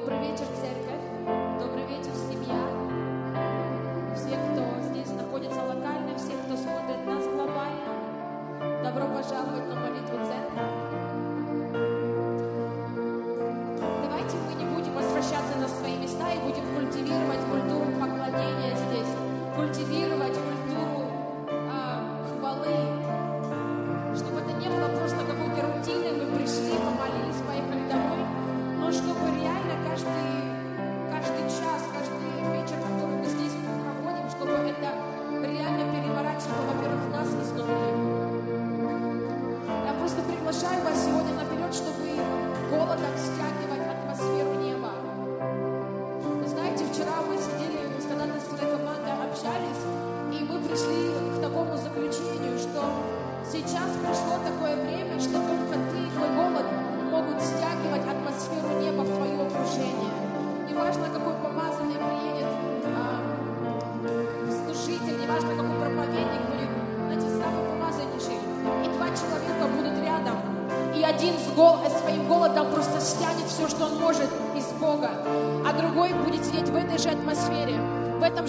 Добрый вечер, церковь.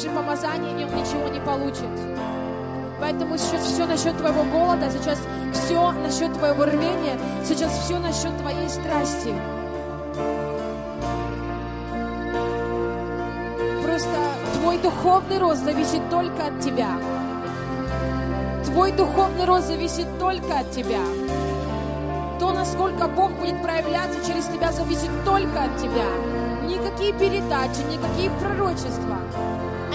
Же помазании, он ничего не получит. Поэтому сейчас все насчет твоего голода, сейчас все насчет твоего рвения, сейчас все насчет твоей страсти. Просто твой духовный рост зависит только от тебя. Твой духовный рост зависит только от тебя. То, насколько Бог будет проявляться через тебя, зависит только от тебя. Никакие передачи, никакие пророчества.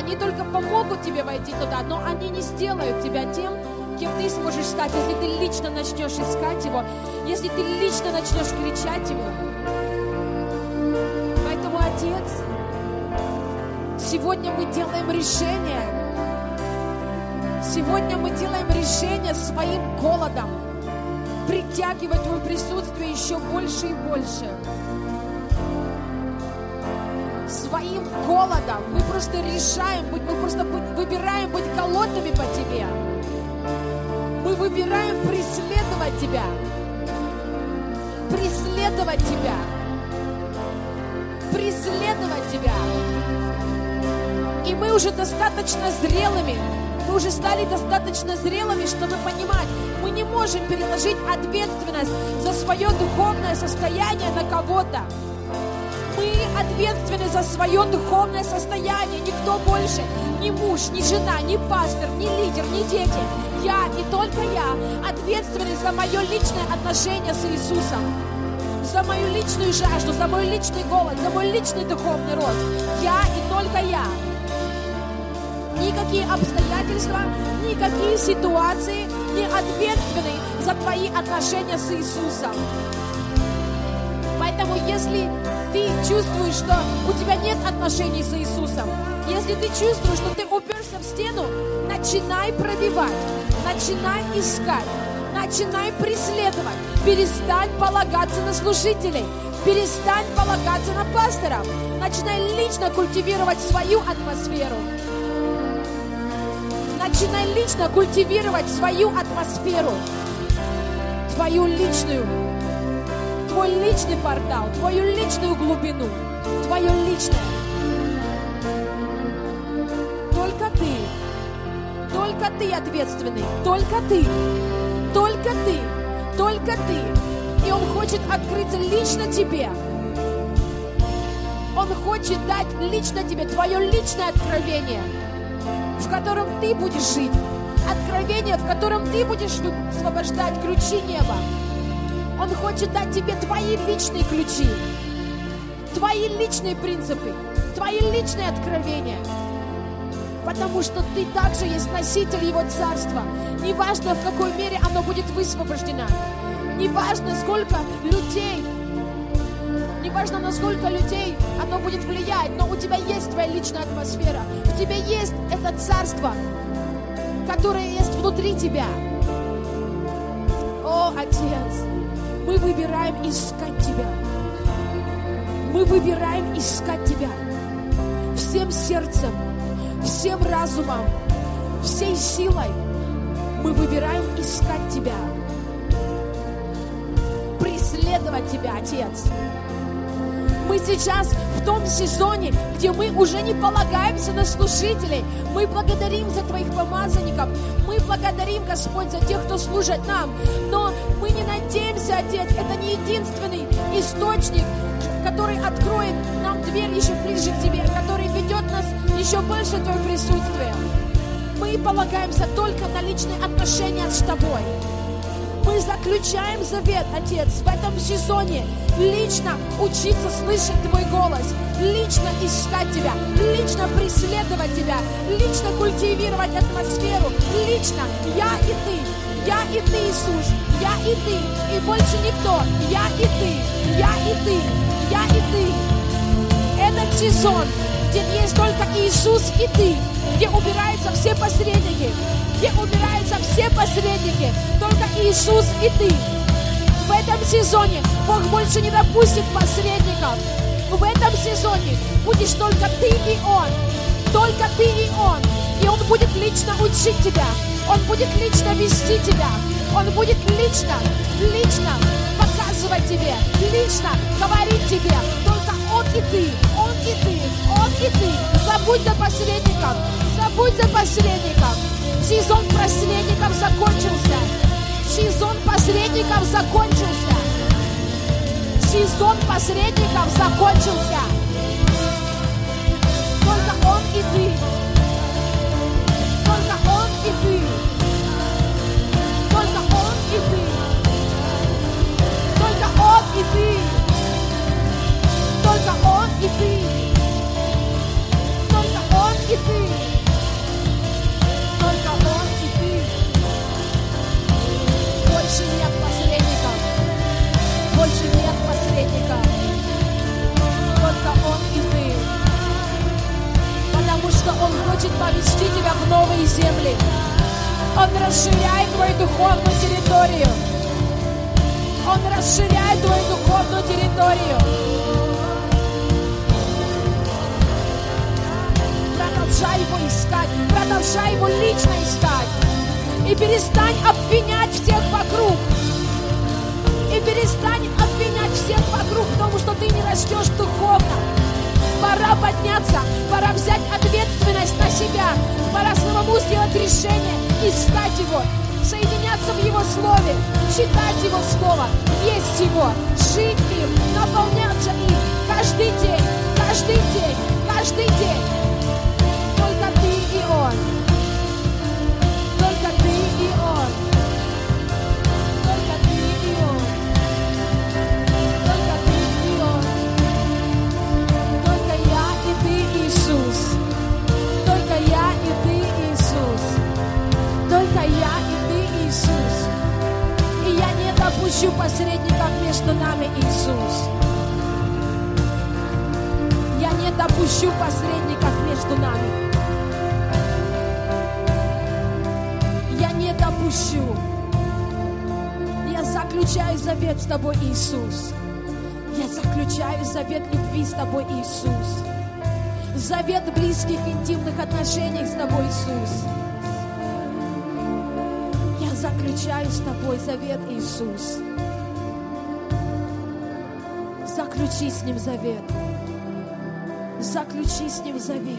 Они только помогут тебе войти туда, но они не сделают тебя тем, кем ты сможешь стать, если ты лично начнешь искать Его, если ты лично начнешь кричать Его. Поэтому, Отец, сегодня мы делаем решение, сегодня мы делаем решение своим голодом притягивать Твое присутствие еще больше и больше своим голодом. Мы просто решаем быть, мы просто выбираем быть голодными по Тебе. Мы выбираем преследовать Тебя. Преследовать Тебя. Преследовать Тебя. И мы уже достаточно зрелыми, мы уже стали достаточно зрелыми, чтобы понимать, мы не можем переложить ответственность за свое духовное состояние на кого-то. Мы ответственны за свое духовное состояние. Никто больше, ни муж, ни жена, ни пастор, ни лидер, ни дети. Я и только я ответственны за мое личное отношение с Иисусом. За мою личную жажду, за мой личный голод, за мой личный духовный рост. Я и только я. Никакие обстоятельства, никакие ситуации не ответственны за твои отношения с Иисусом. Поэтому, если ты чувствуешь, что у тебя нет отношений с Иисусом, если ты чувствуешь, что ты уперся в стену, начинай пробивать, начинай искать, начинай преследовать, перестань полагаться на служителей, перестань полагаться на пасторов, начинай лично культивировать свою атмосферу. Начинай лично культивировать свою атмосферу, твою личную твой личный портал, твою личную глубину, твое личное. Только ты, только ты ответственный, только ты, только ты, только ты. И Он хочет открыться лично тебе. Он хочет дать лично тебе твое личное откровение, в котором ты будешь жить. Откровение, в котором ты будешь высвобождать ключи неба. Он хочет дать тебе твои личные ключи, твои личные принципы, твои личные откровения. Потому что ты также есть носитель Его Царства. Неважно, в какой мере оно будет высвобождено. Неважно, сколько людей, неважно, насколько людей оно будет влиять, но у тебя есть твоя личная атмосфера. У тебя есть это Царство, которое есть внутри тебя. О, Отец! Мы выбираем искать Тебя. Мы выбираем искать Тебя всем сердцем, всем разумом, всей силой. Мы выбираем искать Тебя. Преследовать Тебя, Отец. Мы сейчас в том сезоне, где мы уже не полагаемся на служителей. Мы благодарим за Твоих помазанников. Мы благодарим, Господь, за тех, кто служит нам. Но мы не надеемся, Отец, это не единственный источник, который откроет нам дверь еще ближе к Тебе, который ведет нас еще больше Твое присутствие. Мы полагаемся только на личные отношения с Тобой. Заключаем завет, Отец, в этом сезоне лично учиться слышать Твой голос, лично искать Тебя, лично преследовать Тебя, лично культивировать атмосферу, лично я и Ты, я и Ты, Иисус, я и Ты, и больше никто, я и Ты, я и Ты, я и Ты. Этот сезон, где есть только Иисус и Ты, где убираются все посредники, где убираются все посредники, только Иисус и ты. В этом сезоне Бог больше не допустит посредников. В этом сезоне будешь только ты и Он. Только ты и Он. И Он будет лично учить тебя. Он будет лично вести тебя. Он будет лично, лично показывать тебе, лично говорить тебе. Только Он и ты, Он и ты, Он и ты. Забудь за посредников, забудь за посредников. Сезон посредников закончился. Сезон посредников закончился. Сезон посредников закончился. Только он и ты. Только он и ты. Только он и ты. Только он и ты. Только он и ты. Только он и. Больше нет посредников. Больше нет посредников. Только Он и ты. Потому что Он хочет повести тебя в новые земли. Он расширяет твою духовную территорию. Он расширяет твою духовную территорию. Продолжай его искать. Продолжай его лично искать. И перестань обвинять всех вокруг. И перестань обвинять всех вокруг, потому что ты не растешь духовно. Пора подняться, пора взять ответственность на себя, пора самому сделать решение, искать Его, соединяться в Его Слове, читать Его Слово, есть Его, жить им, наполняться им каждый день, каждый день, каждый день. Допущу посредников между нами, Иисус. Я не допущу посредников между нами. Я не допущу. Я заключаю завет с тобой, Иисус. Я заключаю завет любви с тобой, Иисус. Завет близких, интимных отношений с тобой, Иисус заключаю с тобой завет, Иисус. Заключи с ним завет. Заключи с ним завет.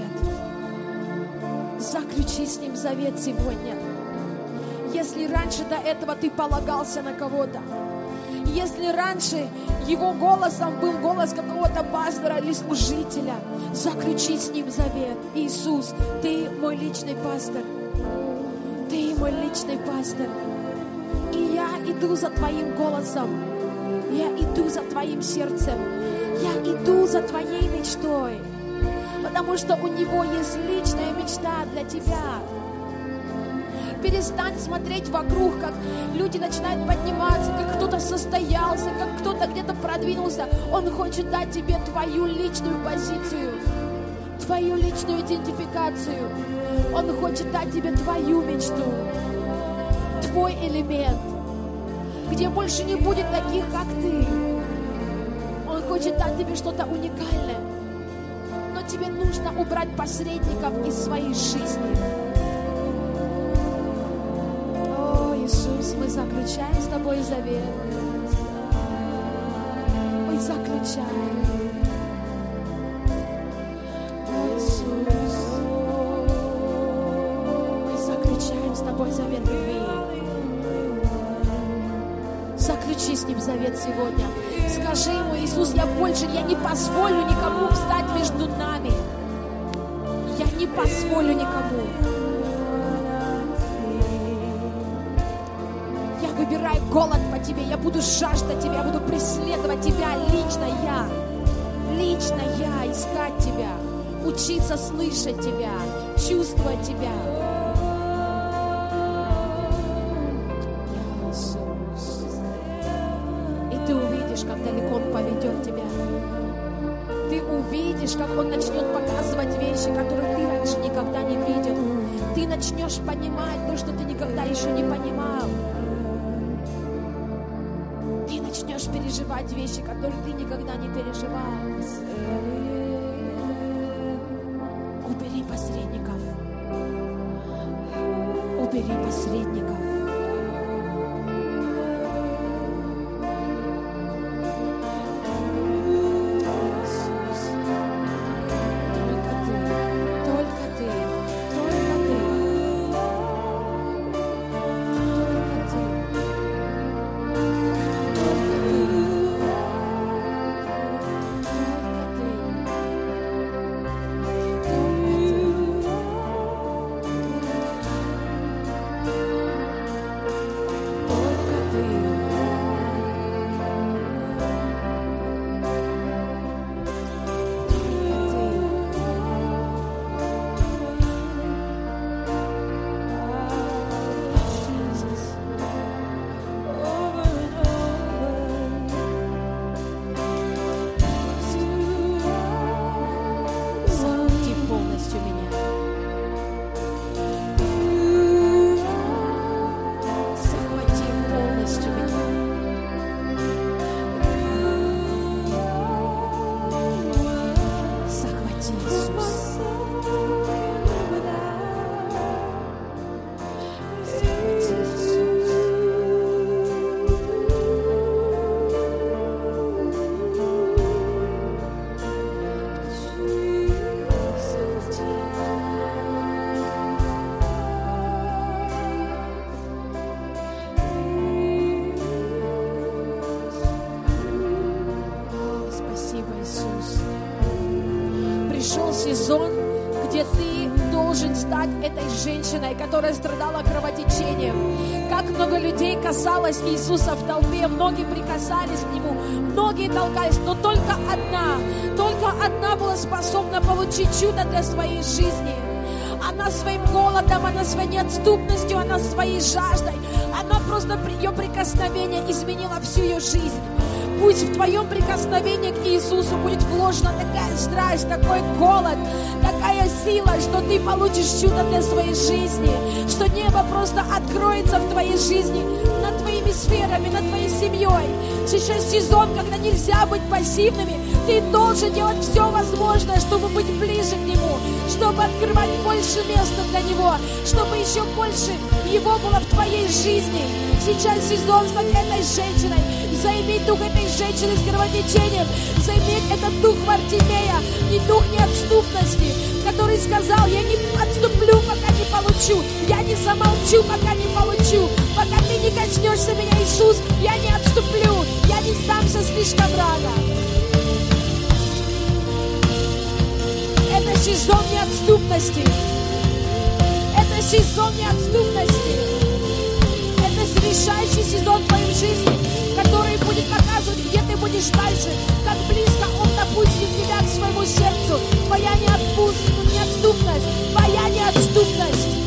Заключи с ним завет сегодня. Если раньше до этого ты полагался на кого-то, если раньше его голосом был голос какого-то пастора или служителя, заключи с ним завет. Иисус, ты мой личный пастор. Ты мой личный пастор. И я иду за Твоим голосом. Я иду за Твоим сердцем. Я иду за Твоей мечтой. Потому что у Него есть личная мечта для Тебя. Перестань смотреть вокруг, как люди начинают подниматься, как кто-то состоялся, как кто-то где-то продвинулся. Он хочет дать тебе твою личную позицию, твою личную идентификацию. Он хочет дать тебе твою мечту, твой элемент, где больше не будет таких, как ты. Он хочет дать тебе что-то уникальное, но тебе нужно убрать посредников из своей жизни. О, Иисус, мы заключаем с тобой завет. Мы заключаем. Иисус, мы заключаем с тобой завет любви. Заключи с ним завет сегодня. Скажи ему, Иисус, я больше, я не позволю никому встать между нами. Я не позволю никому. Я выбираю голод по тебе, я буду жаждать тебя, я буду преследовать тебя, лично я. Лично я искать тебя, учиться слышать тебя, чувствовать тебя. Переживать вещи, которые ты никогда не переживал. Убери посредников. Убери посредников. Женщиной, которая страдала кровотечением. Как много людей касалось Иисуса в толпе, многие прикасались к Нему, многие толкались, но только одна, только одна была способна получить чудо для своей жизни. Она своим голодом, она своей неотступностью, она своей жаждой, она просто ее прикосновение изменила всю ее жизнь. Пусть в твоем прикосновении к Иисусу будет вложена такая страсть, такой голод, сила, что ты получишь чудо для своей жизни, что небо просто откроется в твоей жизни, над твоими сферами, над твоей семьей. Сейчас сезон, когда нельзя быть пассивными, ты должен делать все возможное, чтобы быть ближе к Нему, чтобы открывать больше места для Него, чтобы еще больше Его было в твоей жизни. Сейчас сезон стать этой женщиной, заиметь дух этой женщины с кровотечением, заиметь этот дух Вартимея и дух неотступности, который сказал, я не отступлю, пока не получу, я не замолчу, пока не получу, пока ты не коснешься меня, Иисус, я не отступлю, я не сдамся слишком рано. Это сезон неотступности. Это сезон неотступности. Решающий сезон в твоей жизни, который будет показывать, где ты будешь дальше, как близко Он допустит тебя к своему сердцу. Твоя неотпуск- неотступность, твоя неотступность.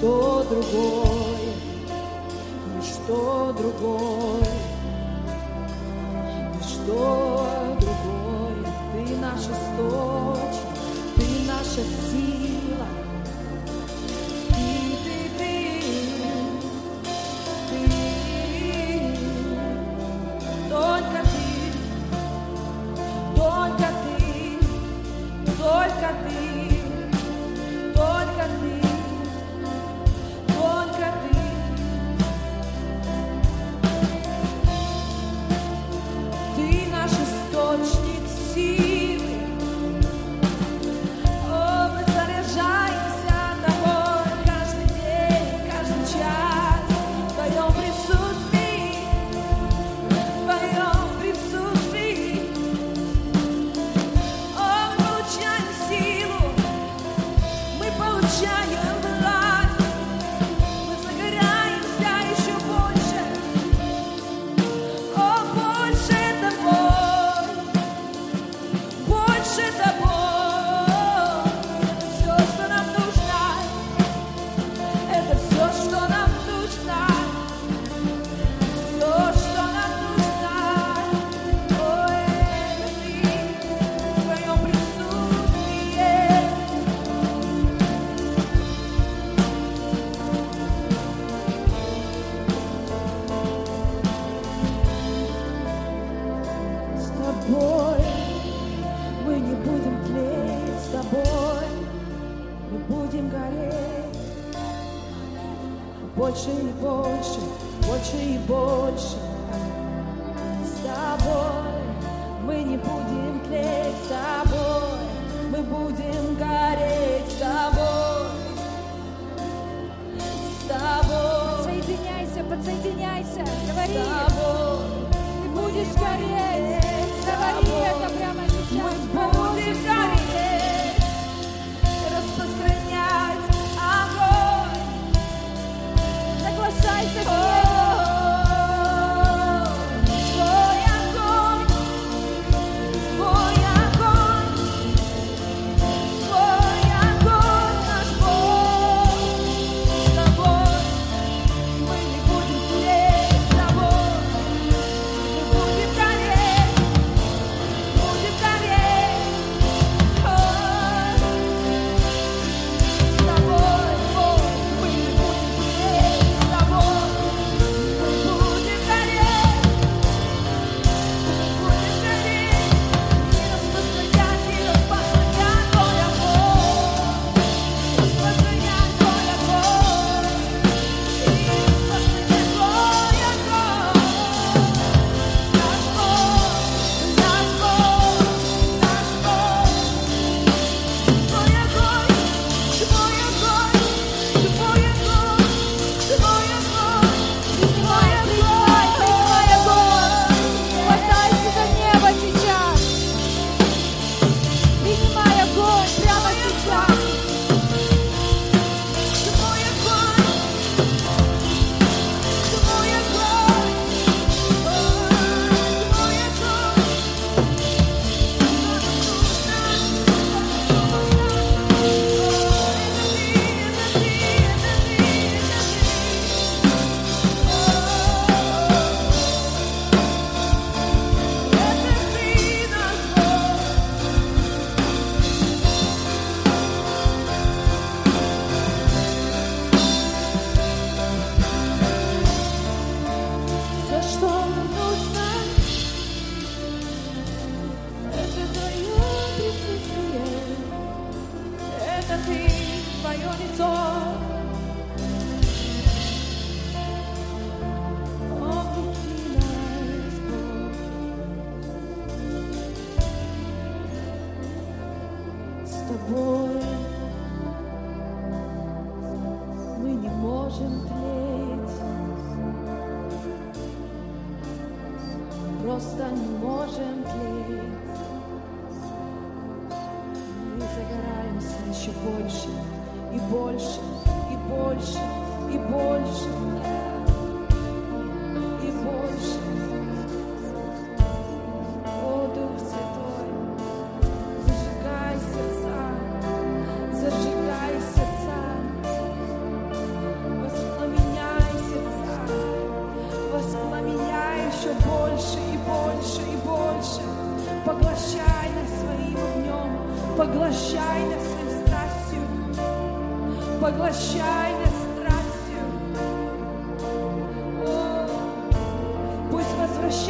Ничто другое, ничто другое, ничто другой. Ты наша источник, ты наша сила.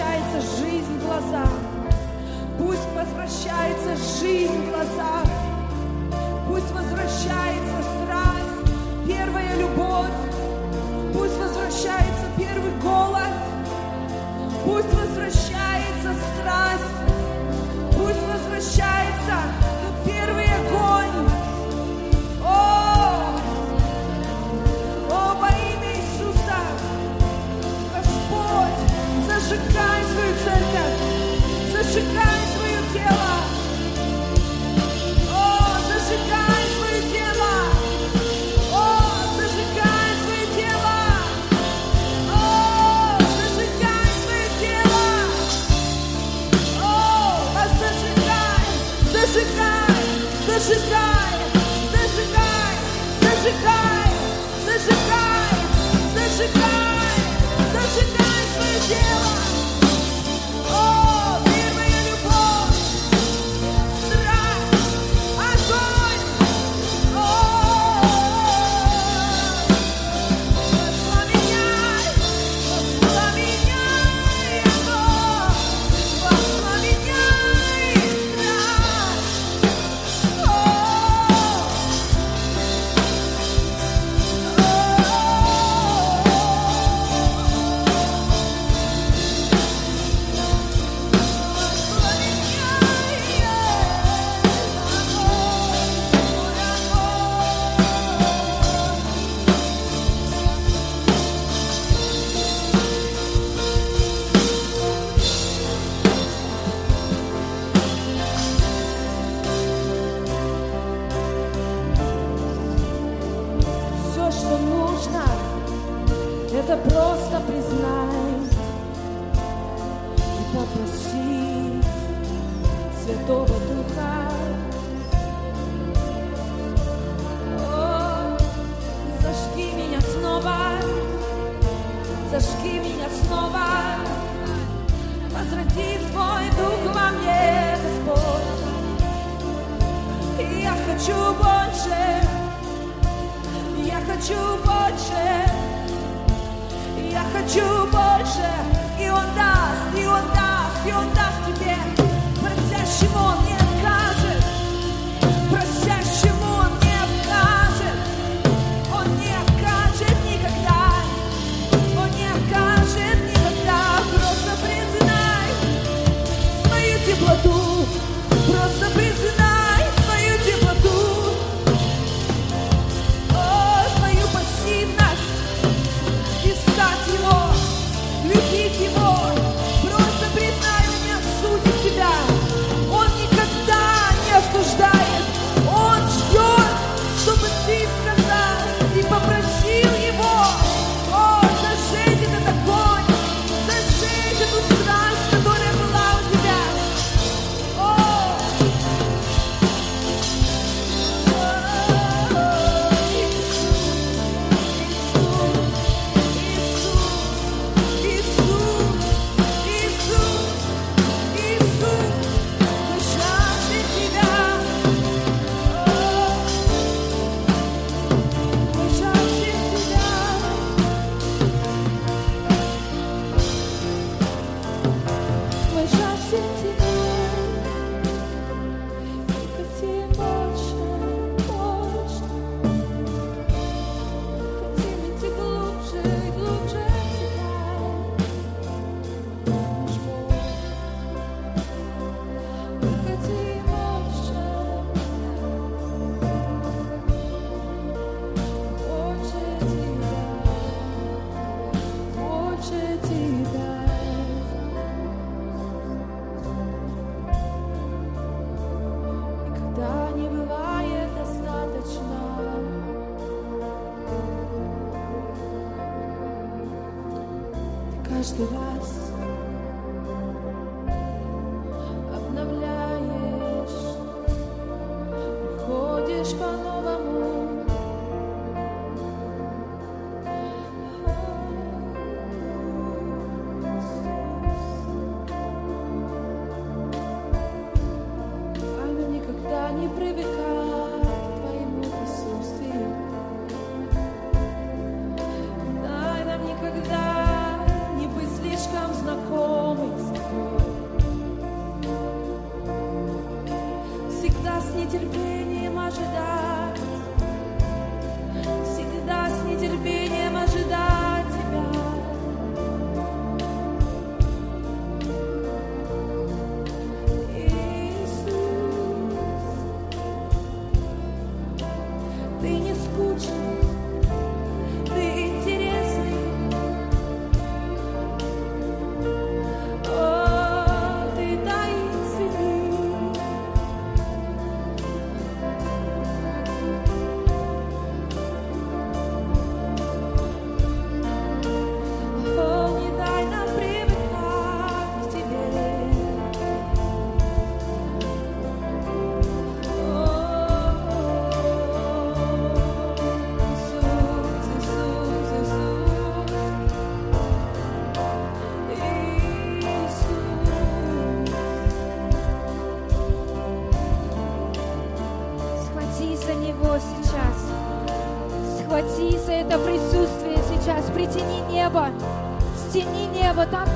Возвращается жизнь в глаза, пусть возвращается жизнь в глазах, пусть возвращается страсть, первая любовь, пусть возвращается первый голод, пусть возвращается страсть, пусть возвращается зажигай свою церковь, зажигай свое тело. О, зажигай свое тело. О, зажигай свое тело. О, зажигай свое тело. О, зажигай, зажигай, зажигай, зажигай, зажигай, зажигай, зажигай, зажигай просто признать и попросить Святого Духа. О, зажги меня снова, зажги меня снова, возврати твой Дух во мне, Господь. Я хочу больше. Я хочу больше, хочу больше, и Он даст, и Он даст, и Он даст тебе. Просящему Он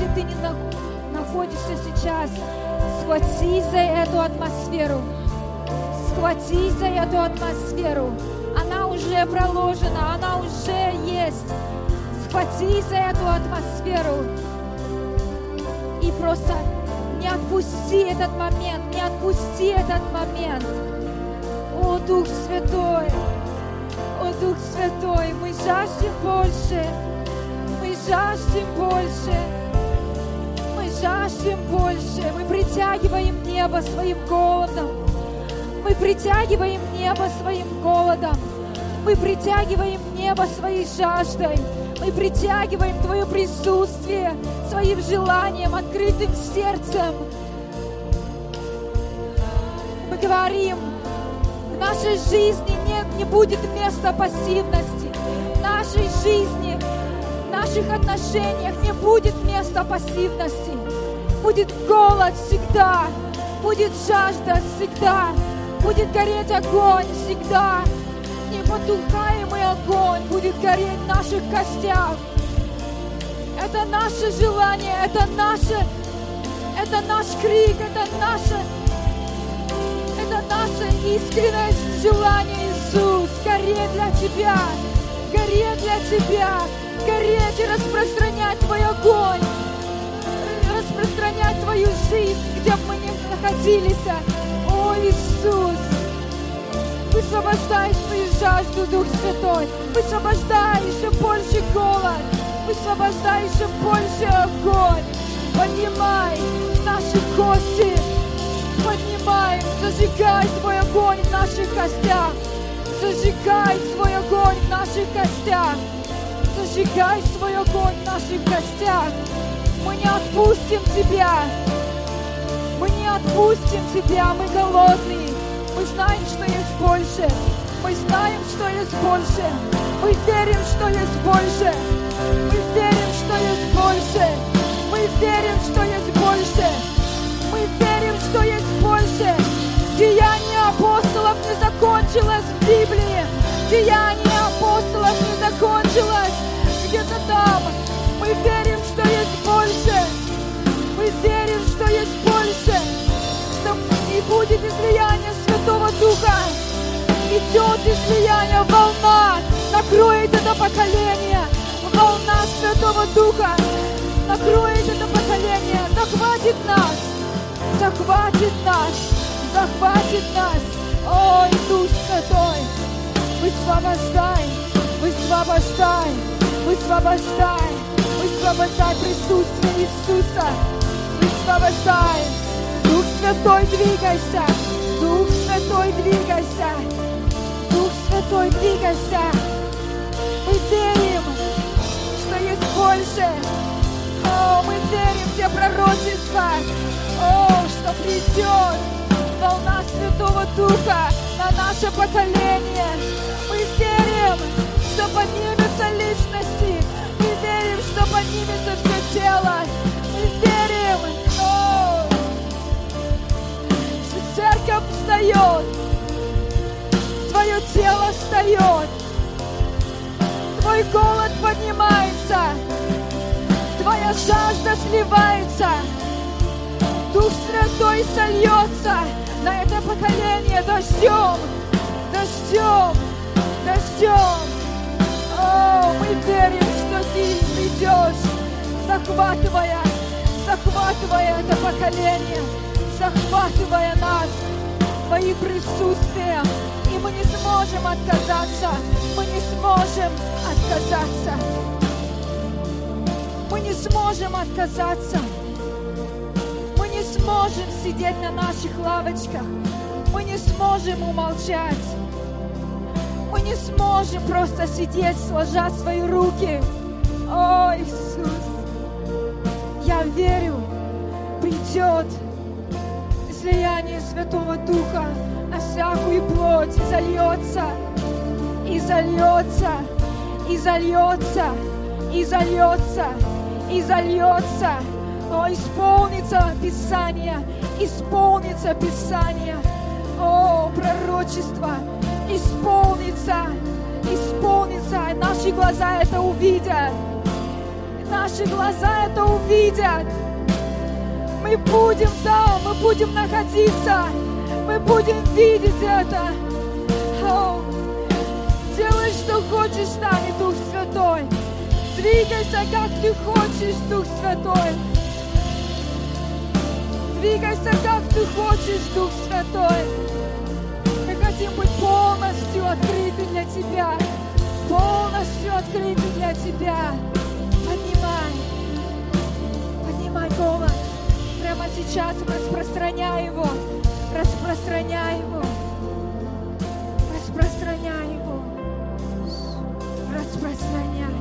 где ты не находишься сейчас. Схватись за эту атмосферу. Схватись за эту атмосферу. Она уже проложена, она уже есть. Схватись за эту атмосферу. И просто не отпусти этот момент, не отпусти этот момент. О, Дух Святой, о, Дух Святой, мы жаждем больше, мы жаждем больше, жаждем больше, мы притягиваем небо своим голодом, мы притягиваем небо своим голодом, мы притягиваем небо своей жаждой, мы притягиваем Твое присутствие своим желанием, открытым сердцем. Мы говорим, в нашей жизни нет, не будет места пассивности. В нашей жизни, в наших отношениях не будет места пассивности. Будет голод всегда, будет жажда всегда, будет гореть огонь всегда. Непотухаемый огонь будет гореть в наших костях. Это наше желание, это наше, это наш крик, это наше, это наша искренность желание, Иисус, гореть для Тебя, гореть для Тебя, гореть и распространять Твой огонь, распространять Твою жизнь, где бы мы ни находились. О, Иисус, высвобождай свою жажду, Дух Святой, высвобождай еще больше голод, высвобождай еще больше огонь, поднимай наши кости, поднимай, зажигай свой огонь в наших костях, Зажигай свой огонь в наших костях. Зажигай свой огонь в наших костях. Мы не отпустим Тебя. Мы не отпустим Тебя. Мы голодные. Мы знаем, что есть больше. Мы знаем, что есть больше. Мы верим, что есть больше. Мы верим, что есть больше. Мы верим, что есть больше. Мы верим, что есть больше. Деяние апостолов не закончилось в Библии. Деяние апостолов не закончилось где-то там. Мы верим, больше. Мы верим, что есть больше. Что не будет излияния Святого Духа. Идет излияние, волна накроет это поколение. Волна Святого Духа накроет это поколение. Захватит нас. Захватит нас захватит нас. Ой, Дух Святой, высвобождай, высвобождай, высвобождай, высвобождай присутствие Иисуса, высвобождай. Дух Святой, двигайся, Дух Святой, двигайся, Дух Святой, двигайся. Мы верим, что есть больше. О, мы верим в те пророчества, о, что придет волна Святого Духа на наше поколение. Мы верим, что поднимется личности. Что поднимется все тело. Мы верим, о, что церковь встает. Твое тело встает. Твой голод поднимается. Твоя жажда сливается. Дух Святой сольется на это поколение дождем, дождем, дождем. О, мы верим, придешь, захватывая, захватывая это поколение, захватывая нас Твоим присутствием. И мы не сможем отказаться, мы не сможем отказаться. Мы не сможем отказаться сможем сидеть на наших лавочках. Мы не сможем умолчать. Мы не сможем просто сидеть, сложа свои руки. О, Иисус, я верю, придет излияние Святого Духа на всякую плоть и зальется, и зальется, и зальется, и зальется, и зальется. О, исполнится Писание, исполнится Писание. О, пророчество, исполнится, исполнится. Наши глаза это увидят. Наши глаза это увидят. Мы будем там, мы будем находиться, мы будем видеть это. О, делай, что хочешь с нами, Дух Святой. Двигайся, как ты хочешь, Дух Святой. Двигайся, как ты хочешь, Дух Святой. Мы хотим быть полностью открыты для Тебя. Полностью открыты для Тебя. Сейчас распространяй его. Распространяй его. Распространяй его. Распространяй.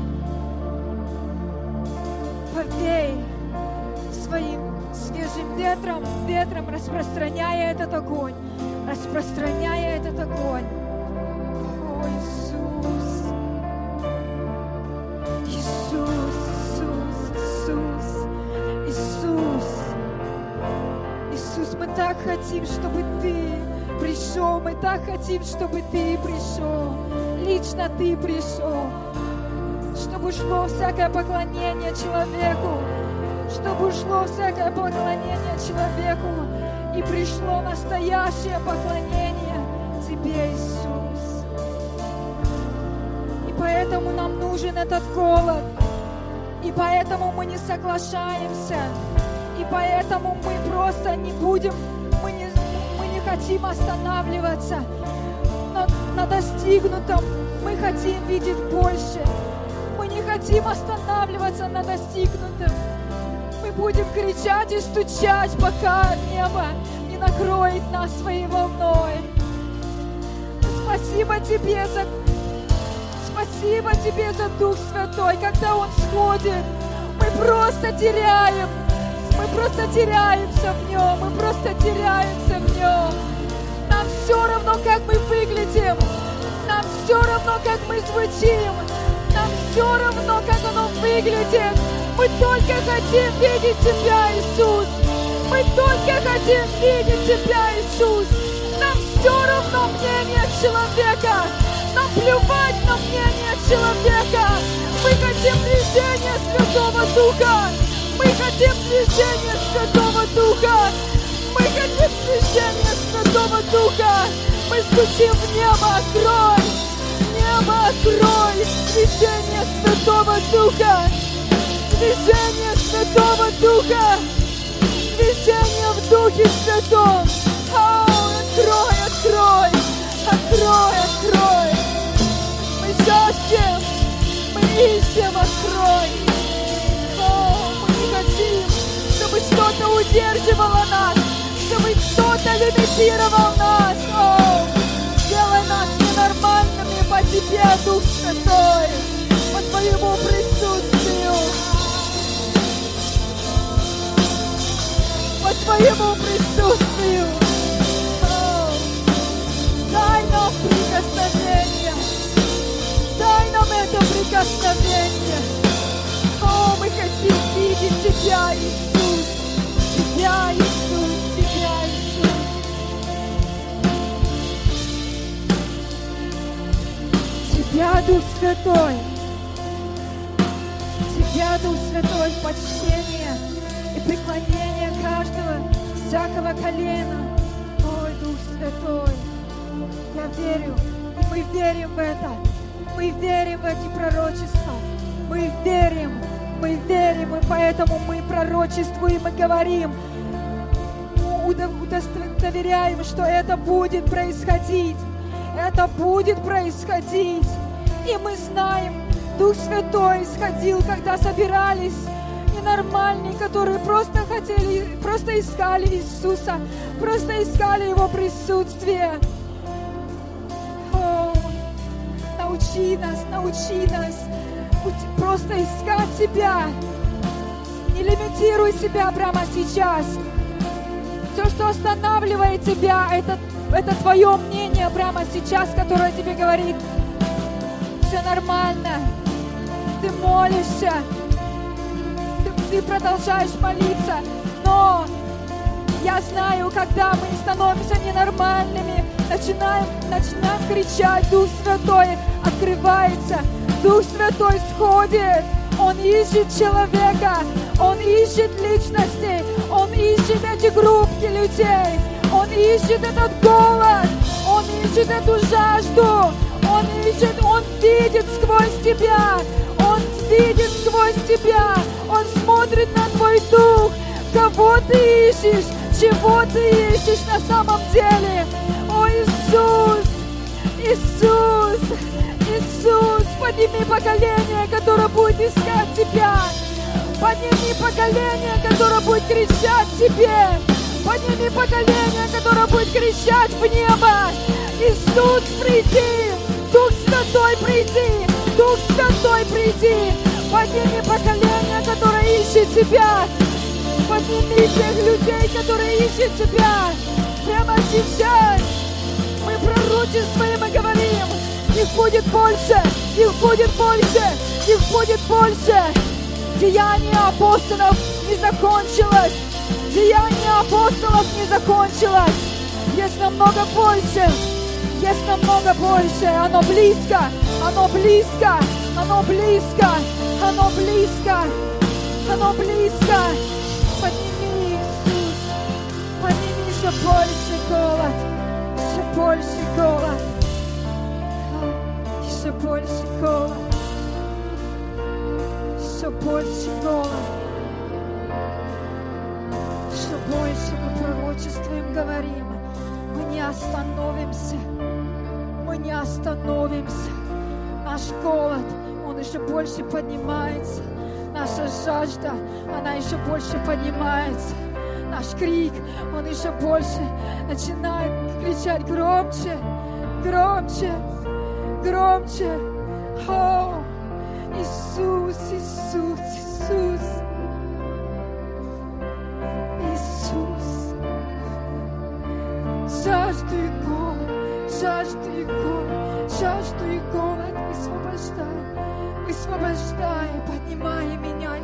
Повей своим свежим ветром, ветром распространяя этот огонь, распространяя этот огонь. О, Иисус! Хотим, чтобы Ты пришел, мы так хотим, чтобы Ты пришел, лично Ты пришел, чтобы ушло всякое поклонение человеку, чтобы ушло всякое поклонение человеку. И пришло настоящее поклонение Тебе, Иисус. И поэтому нам нужен этот голод, и поэтому мы не соглашаемся, и поэтому мы просто не будем, хотим останавливаться на, на достигнутом, мы хотим видеть больше, мы не хотим останавливаться на достигнутом. Будем кричать и стучать, пока небо не накроет нас своей волной. Спасибо Тебе за... Спасибо Тебе за Дух Святой, когда Он сходит, мы просто теряем, мы просто теряемся в Нем, мы просто теряемся в Нем. Все равно, как мы выглядим, нам все равно, как мы звучим, нам все равно, как оно выглядит. Мы только хотим видеть Тебя, Иисус. Мы только хотим видеть Тебя, Иисус. Нам все равно мнение человека. Нам плевать на мнение человека. Мы хотим движения Святого Духа. Мы хотим движения Святого Духа. Хотим движения Святого Духа. Мы стучим в небо, открой. Небо, открой. Движение Святого Духа движение Святого Духа, движение в Духе Святом. О, открой, открой, открой, открой. Мы жаждем, мы ищем, открой. О, мы не хотим, чтобы что-то удерживало нас, чтобы кто-то лимитировал нас. О, сделай нас ненормальными по Тебе, Дух Святой, по Твоему присутствию. по Твоему присутствию. Дай нам прикосновение. Дай нам это прикосновение. О, мы хотим видеть Тебя, Иисус. Тебя, Иисус, Тебя, Дух Святой. Тебя, Дух Святой, почтение и преклонение каждого, всякого колена. Ой, Дух Святой, я верю, и мы верим в это. Мы верим в эти пророчества. Мы верим, мы верим, и поэтому мы пророчествуем и говорим, удостоверяем, что это будет происходить. Это будет происходить. И мы знаем, Дух Святой исходил, когда собирались ненормальные, которые просто хотели, просто искали Иисуса, просто искали Его присутствие. О, научи нас, научи нас просто искать Тебя. Не лимитируй себя прямо сейчас. Все, что останавливает тебя, это, это твое мнение прямо сейчас, которое тебе говорит, все нормально, ты молишься, ты продолжаешь молиться, но я знаю, когда мы становимся ненормальными, начинаем, начинаем кричать, Дух Святой открывается, Дух Святой сходит, Он ищет человека, Он ищет личности, Он ищет эти группки людей, Он ищет этот голод, Он ищет эту жажду, Он ищет, Он видит сквозь тебя, Он видит сквозь тебя, Он смотрит на твой дух, кого ты ищешь, чего ты ищешь на самом деле. О, Иисус, Иисус, Иисус, подними поколение, которое будет искать Тебя. Подними поколение, которое будет кричать Тебе. Подними поколение, которое будет кричать в небо. Иисус, приди! Дух Святой, приди! Дух Святой, приди! Подними поколение, которое ищет Тебя. Подними тех людей, которые ищут Тебя. Прямо сейчас мы пророчествуем и говорим, их будет больше, их будет больше, их будет больше. Деяние апостолов не закончилось. Деяние апостолов не закончилось. Есть намного больше. Есть намного больше. Оно близко. Оно близко. Оно близко. Оно близко. Оно близко. Подними, Иисус. Подними еще больше голод. Еще больше голод. Еще больше голод. Еще больше голод. Больше мы пророчествуем, говорим. Не остановимся. Мы не остановимся. Наш голод, он еще больше поднимается. Наша жажда, она еще больше поднимается. Наш крик, он еще больше начинает кричать громче, громче, громче. О, Иисус, Иисус. Иисус. Высвобождай, поднимай и меняй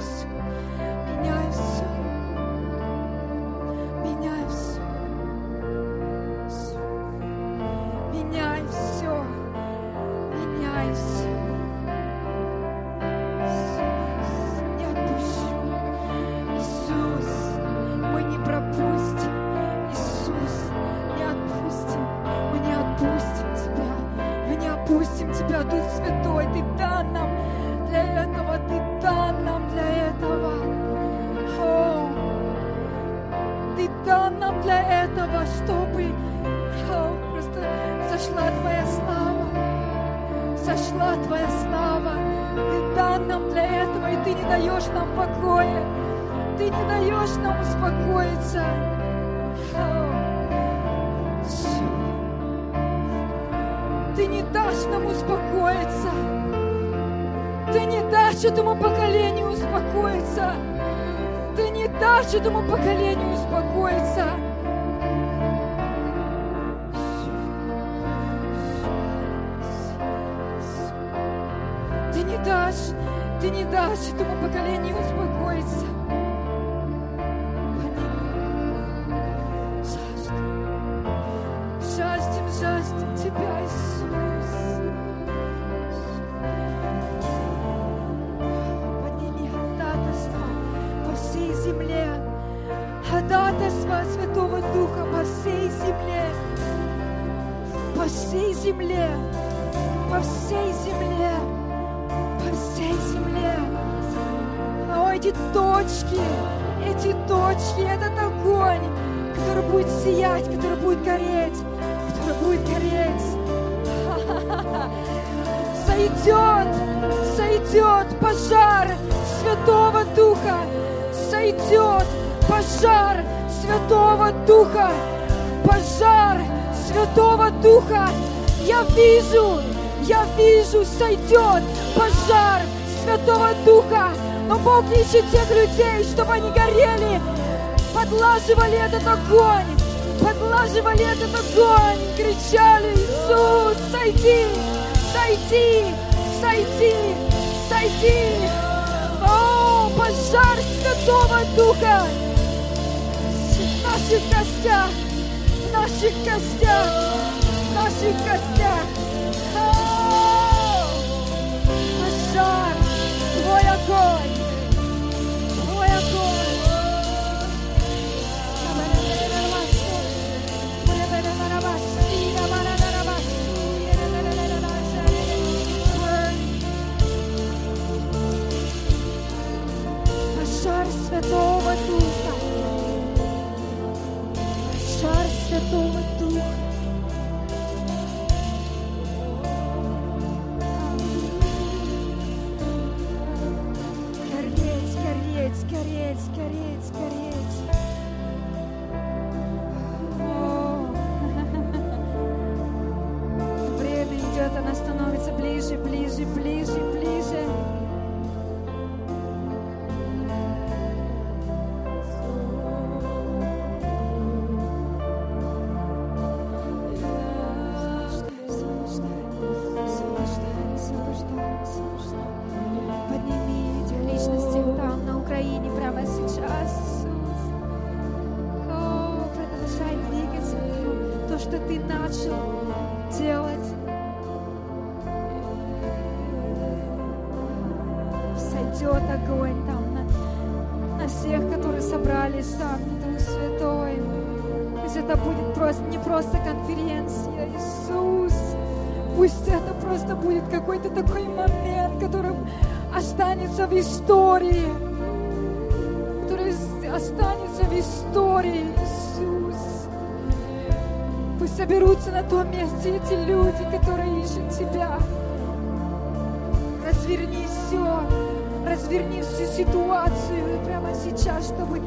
Дашь этому поколению успокоиться. Ты не дашь, ты не дашь этому поколению успокоиться. Сойдет, сойдет пожар Святого Духа, сойдет пожар Святого Духа, пожар Святого Духа. Я вижу, я вижу, сойдет пожар Святого Духа. Но Бог ищет тех людей, чтобы они горели, подлаживали этот огонь, подлаживали этот огонь, кричали, Иисус, сойди, сойди, сойди, сойди. О, пожар Святого Духа в наших костях, в наших костях, в наших костях. Святого Духа, шар Святого Духа. какой-то такой момент, который останется в истории, который останется в истории, Иисус. Пусть соберутся на том месте эти люди, которые ищут Тебя. Разверни все, разверни всю ситуацию прямо сейчас, чтобы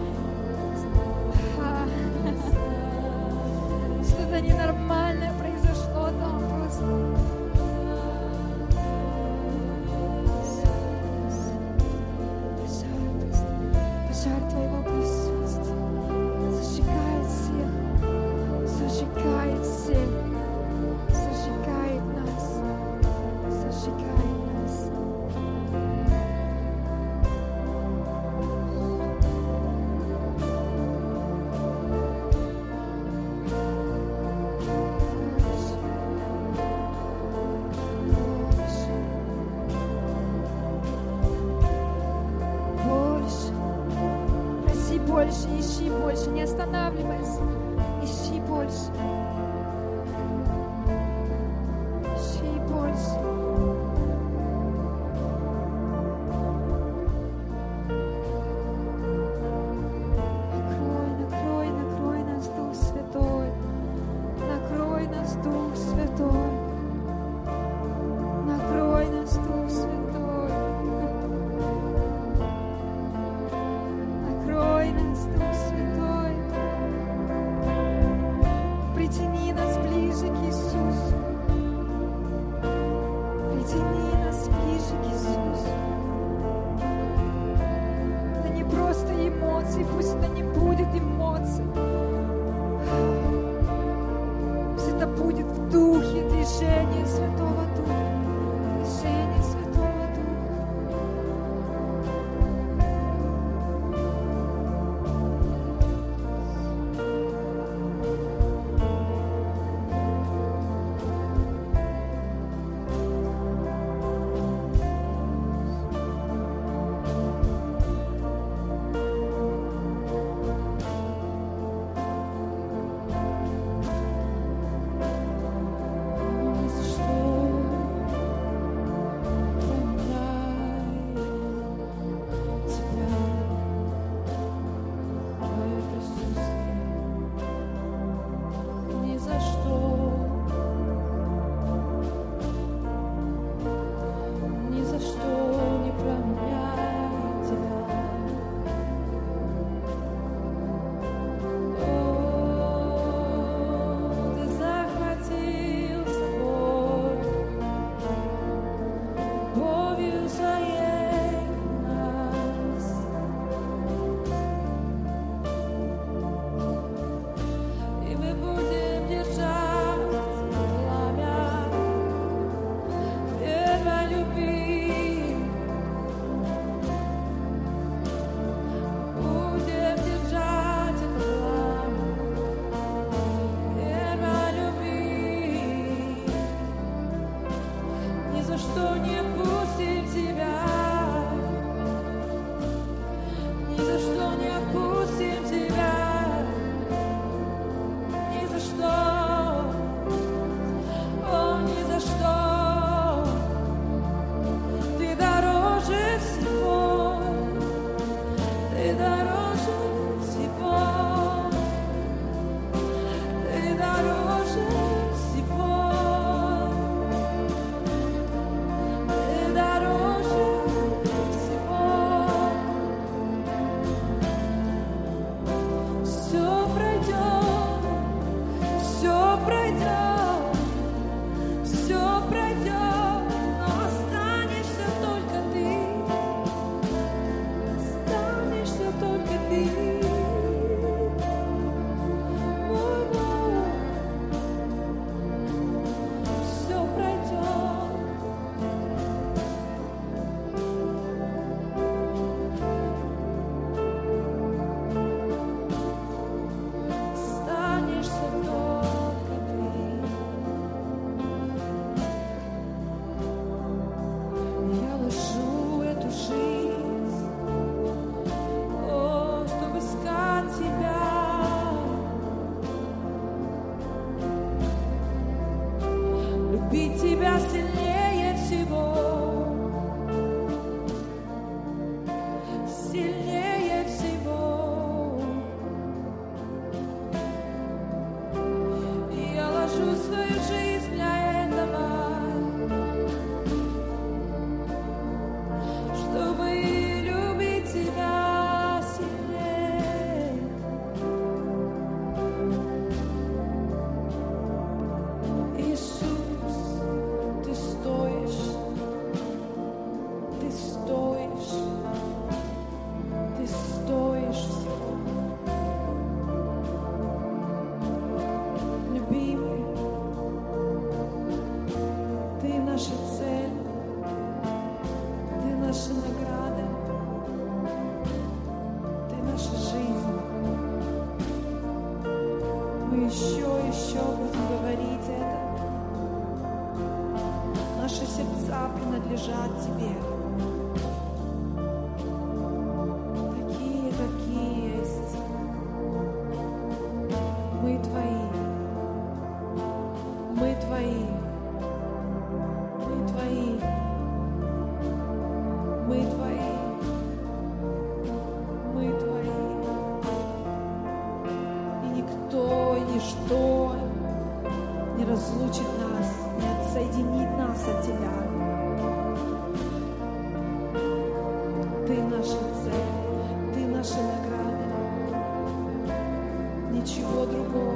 Ничего другого,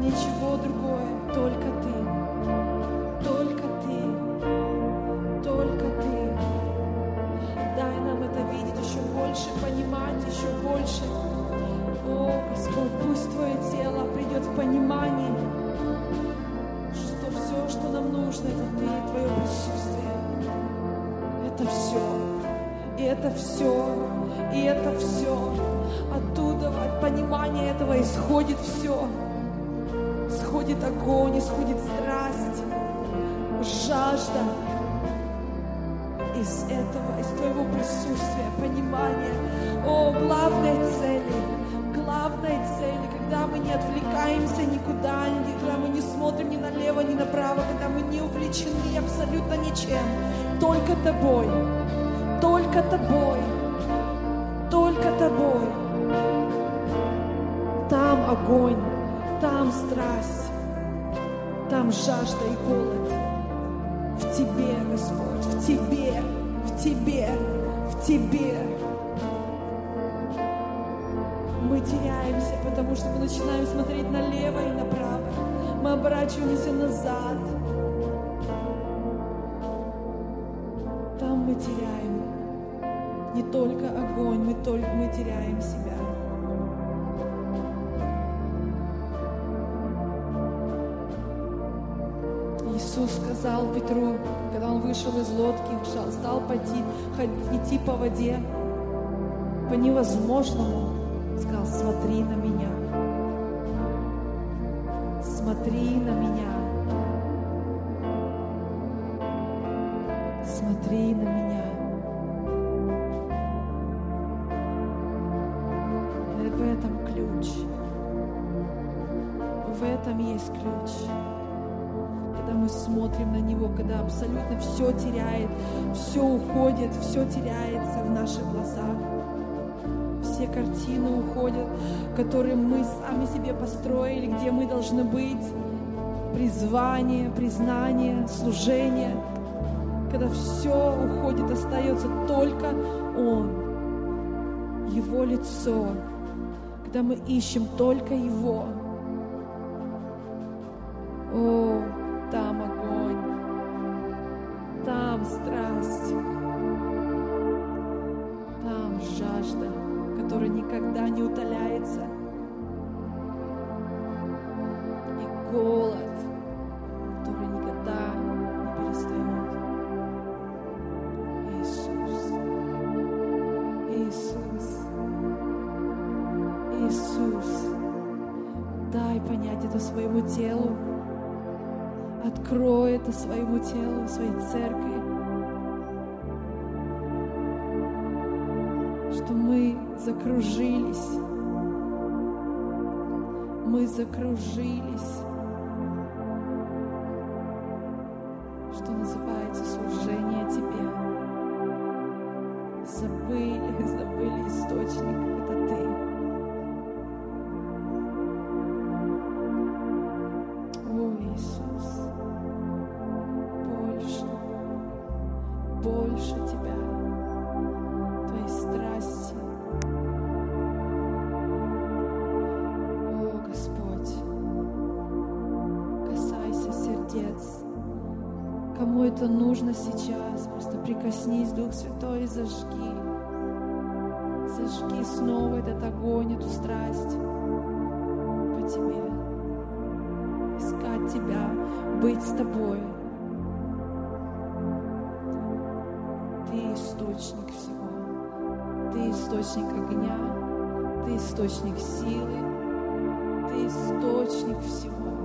ничего другое, только Ты, этого исходит все. Сходит огонь, исходит страсть, жажда из этого, из твоего присутствия, понимания. О, главной цели, главной цели, когда мы не отвлекаемся никуда, ни- когда мы не смотрим ни налево, ни направо, когда мы не увлечены абсолютно ничем, только тобой, только тобой, огонь, там страсть, там жажда и голод. В Тебе, Господь, в Тебе, в Тебе, в Тебе. Мы теряемся, потому что мы начинаем смотреть налево и направо. Мы оборачиваемся назад. Там мы теряем не только огонь, мы только мы теряем себя. Иисус сказал Петру, когда он вышел из лодки, стал пойти, идти по воде, по невозможному, сказал, смотри на меня. Смотри на меня. Мы смотрим на Него, когда абсолютно все теряет, все уходит, все теряется в наших глазах. Все картины уходят, которые мы сами себе построили, где мы должны быть. Призвание, признание, служение. Когда все уходит, остается только Он, Его лицо. Когда мы ищем только Его. О, там нужно сейчас. Просто прикоснись, Дух Святой, и зажги. Зажги снова этот огонь, эту страсть по Тебе. Искать Тебя, быть с Тобой. Ты источник всего. Ты источник огня. Ты источник силы. Ты источник всего.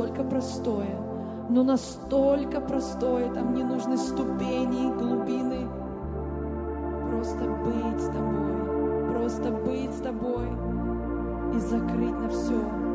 настолько простое, но настолько простое, там не нужны ступени, и глубины. Просто быть с тобой, просто быть с тобой и закрыть на все.